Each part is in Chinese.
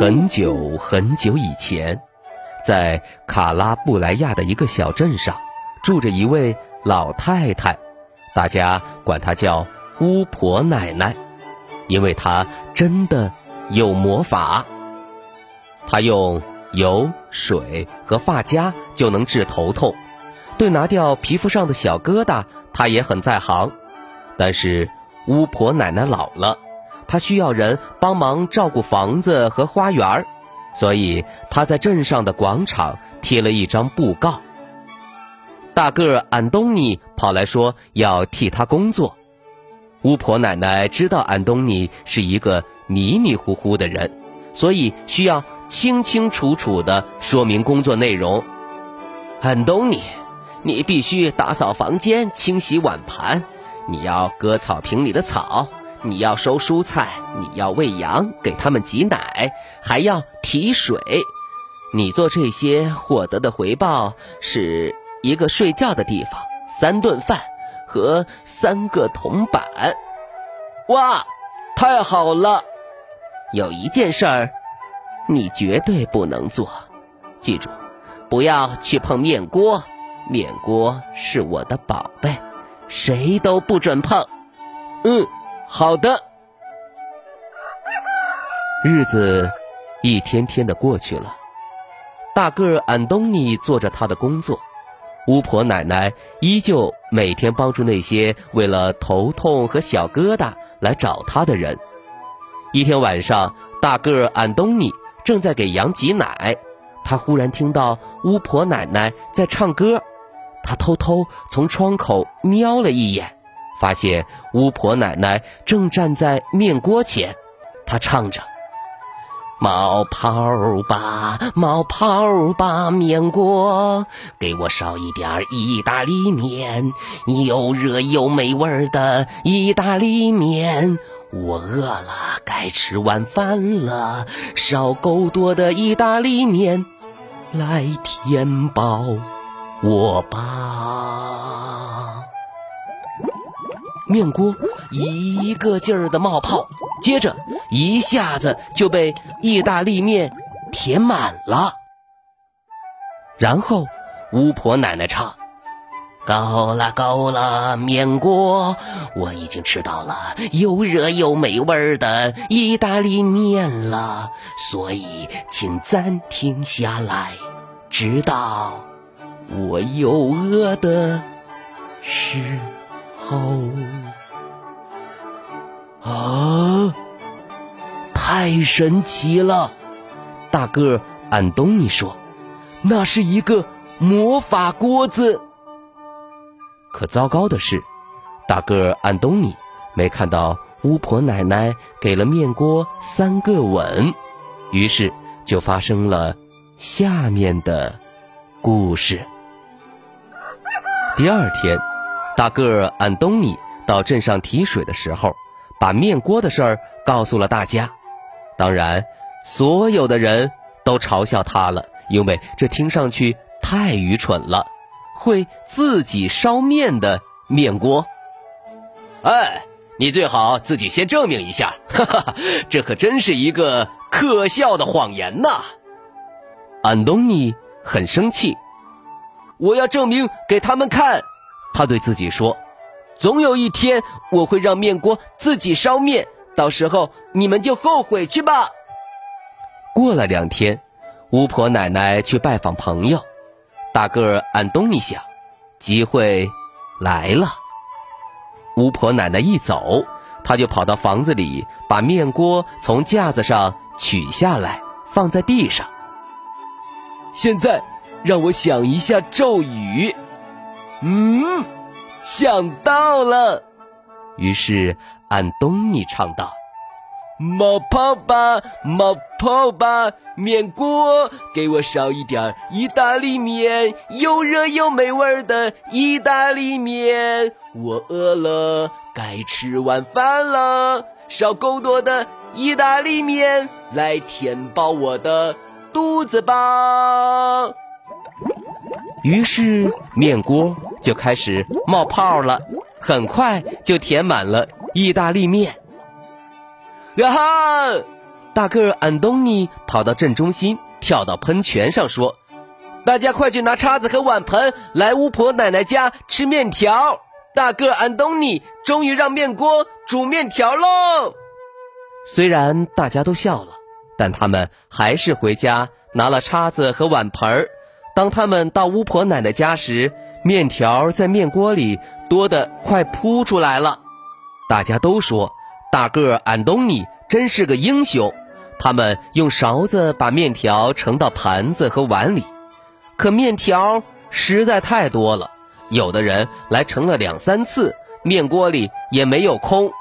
很久很久以前，在卡拉布莱亚的一个小镇上，住着一位老太太，大家管她叫巫婆奶奶，因为她真的有魔法。她用油、水和发夹就能治头痛，对拿掉皮肤上的小疙瘩，她也很在行。但是巫婆奶奶老了。他需要人帮忙照顾房子和花园所以他在镇上的广场贴了一张布告。大个安东尼跑来说要替他工作。巫婆奶奶知道安东尼是一个迷迷糊糊的人，所以需要清清楚楚的说明工作内容。安东尼，你必须打扫房间、清洗碗盘，你要割草坪里的草。你要收蔬菜，你要喂羊，给他们挤奶，还要提水。你做这些获得的回报是一个睡觉的地方、三顿饭和三个铜板。哇，太好了！有一件事儿，你绝对不能做，记住，不要去碰面锅。面锅是我的宝贝，谁都不准碰。嗯。好的，日子一天天的过去了。大个安东尼做着他的工作，巫婆奶奶依旧每天帮助那些为了头痛和小疙瘩来找他的人。一天晚上，大个安东尼正在给羊挤奶，他忽然听到巫婆奶奶在唱歌，他偷偷从窗口瞄了一眼。发现巫婆奶奶正站在面锅前，她唱着：“冒泡吧，冒泡吧，面锅，给我烧一点意大利面，又热又美味的意大利面。我饿了，该吃晚饭了，烧够多的意大利面来填饱我吧。”面锅一个劲儿的冒泡，接着一下子就被意大利面填满了。然后巫婆奶奶唱：“够了，够了，面锅，我已经吃到了又热又美味的意大利面了，所以请暂停下来，直到我又饿的是候。”啊！太神奇了，大个安东尼说：“那是一个魔法锅子。”可糟糕的是，大个安东尼没看到巫婆奶奶给了面锅三个吻，于是就发生了下面的故事。第二天，大个安东尼到镇上提水的时候。把面锅的事儿告诉了大家，当然，所有的人都嘲笑他了，因为这听上去太愚蠢了。会自己烧面的面锅，哎，你最好自己先证明一下，哈哈，这可真是一个可笑的谎言呐！安东尼很生气，我要证明给他们看，他对自己说。总有一天，我会让面锅自己烧面，到时候你们就后悔去吧。过了两天，巫婆奶奶去拜访朋友，大个儿安东尼想，机会来了。巫婆奶奶一走，他就跑到房子里，把面锅从架子上取下来，放在地上。现在，让我想一下咒语。嗯。想到了。于是安东尼唱道：“冒泡吧，冒泡吧，面锅给我烧一点意大利面，又热又美味的意大利面。我饿了，该吃晚饭了。烧够多的意大利面来填饱我的肚子吧。”于是面锅就开始冒泡了，很快就填满了意大利面。呀哈！大个安东尼跑到正中心，跳到喷泉上说：“大家快去拿叉子和碗盆来巫婆奶奶家吃面条。”大个安东尼终于让面锅煮面条喽。虽然大家都笑了，但他们还是回家拿了叉子和碗盆儿。当他们到巫婆奶奶家时，面条在面锅里多得快扑出来了。大家都说大个安东尼真是个英雄。他们用勺子把面条盛到盘子和碗里，可面条实在太多了，有的人来盛了两三次，面锅里也没有空。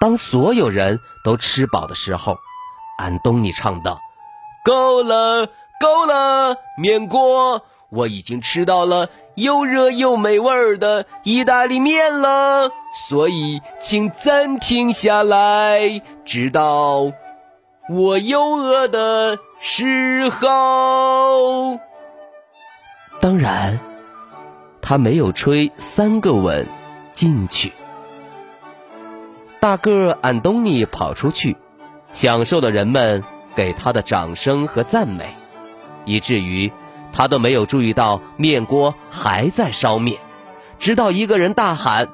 当所有人都吃饱的时候，安东尼唱道：“够了。”够了，面锅！我已经吃到了又热又美味的意大利面了，所以请暂停下来，直到我又饿的时候。当然，他没有吹三个吻进去。大个安东尼跑出去，享受了人们给他的掌声和赞美。以至于他都没有注意到面锅还在烧面，直到一个人大喊：“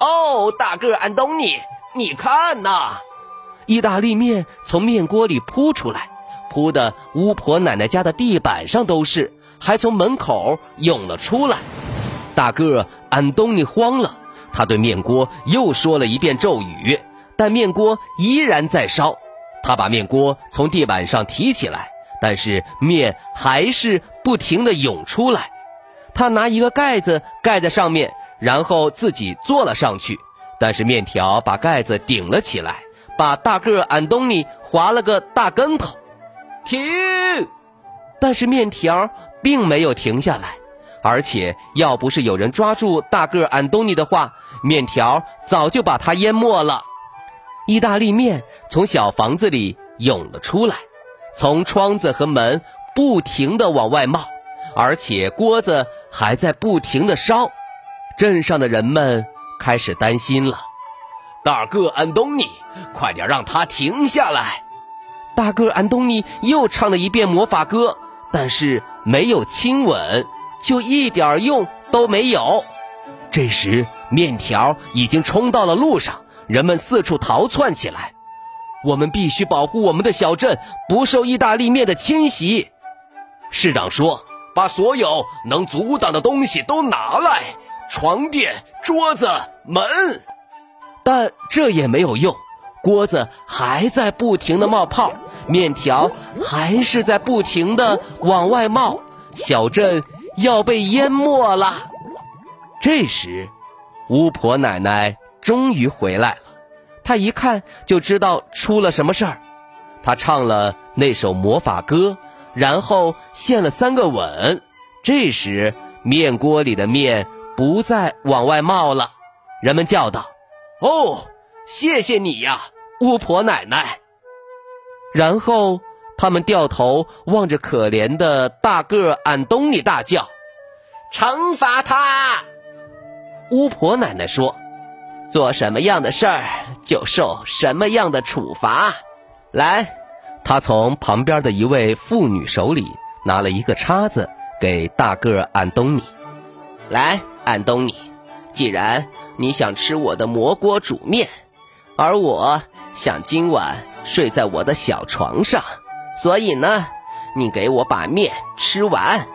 哦，大个安东尼，你看呐！”意大利面从面锅里扑出来，扑的巫婆奶奶家的地板上都是，还从门口涌了出来。大个安东尼慌了，他对面锅又说了一遍咒语，但面锅依然在烧。他把面锅从地板上提起来。但是面还是不停地涌出来，他拿一个盖子盖在上面，然后自己坐了上去。但是面条把盖子顶了起来，把大个安东尼滑了个大跟头。停！但是面条并没有停下来，而且要不是有人抓住大个安东尼的话，面条早就把它淹没了。意大利面从小房子里涌了出来。从窗子和门不停地往外冒，而且锅子还在不停地烧。镇上的人们开始担心了。大个安东尼，快点让他停下来！大个安东尼又唱了一遍魔法歌，但是没有亲吻，就一点用都没有。这时，面条已经冲到了路上，人们四处逃窜起来。我们必须保护我们的小镇不受意大利面的侵袭。市长说：“把所有能阻挡的东西都拿来，床垫、桌子、门。”但这也没有用，锅子还在不停的冒泡，面条还是在不停的往外冒，小镇要被淹没了。这时，巫婆奶奶终于回来了。他一看就知道出了什么事儿，他唱了那首魔法歌，然后献了三个吻。这时面锅里的面不再往外冒了，人们叫道：“哦，谢谢你呀，巫婆奶奶！”然后他们掉头望着可怜的大个安东尼，大叫：“惩罚他！”巫婆奶奶说。做什么样的事儿就受什么样的处罚。来，他从旁边的一位妇女手里拿了一个叉子，给大个安东尼。来，安东尼，既然你想吃我的蘑锅煮面，而我想今晚睡在我的小床上，所以呢，你给我把面吃完。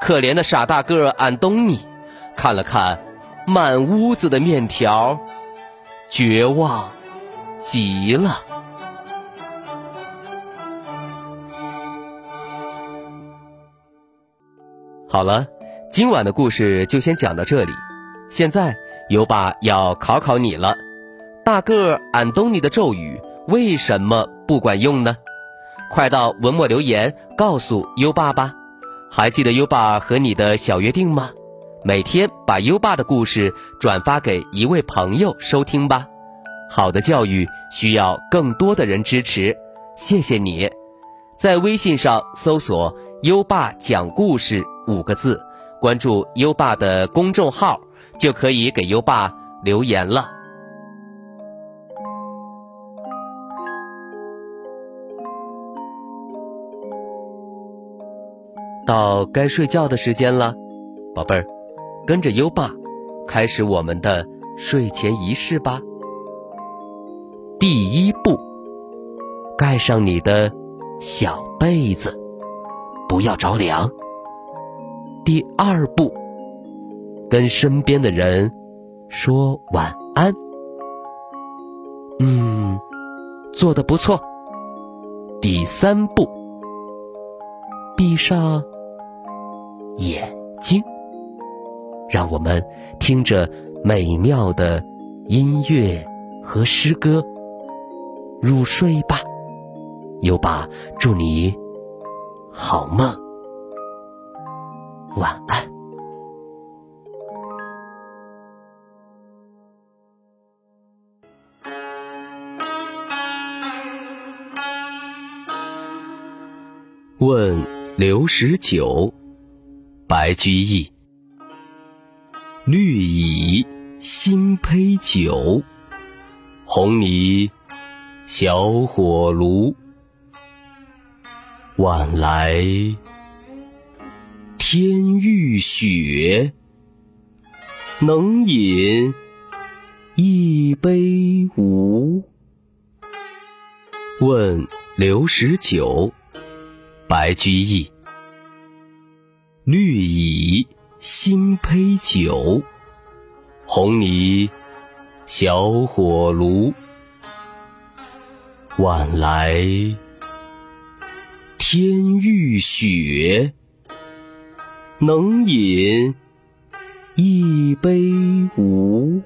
可怜的傻大个安东尼看了看。满屋子的面条，绝望极了。好了，今晚的故事就先讲到这里。现在优爸要考考你了，大个俺东尼的咒语为什么不管用呢？快到文末留言告诉优爸吧。还记得优爸和你的小约定吗？每天把优爸的故事转发给一位朋友收听吧。好的教育需要更多的人支持，谢谢你。在微信上搜索“优爸讲故事”五个字，关注优爸的公众号，就可以给优爸留言了。到该睡觉的时间了，宝贝儿，跟着优爸，开始我们的睡前仪式吧。第一步，盖上你的小被子，不要着凉。第二步，跟身边的人说晚安。嗯，做的不错。第三步，闭上。眼睛，让我们听着美妙的音乐和诗歌入睡吧。优爸，祝你好梦，晚安。问刘十九。白居易：绿蚁新醅酒，红泥小火炉。晚来天欲雪，能饮一杯无？问刘十九。白居易。绿蚁新醅酒，红泥小火炉。晚来天欲雪，能饮一杯无？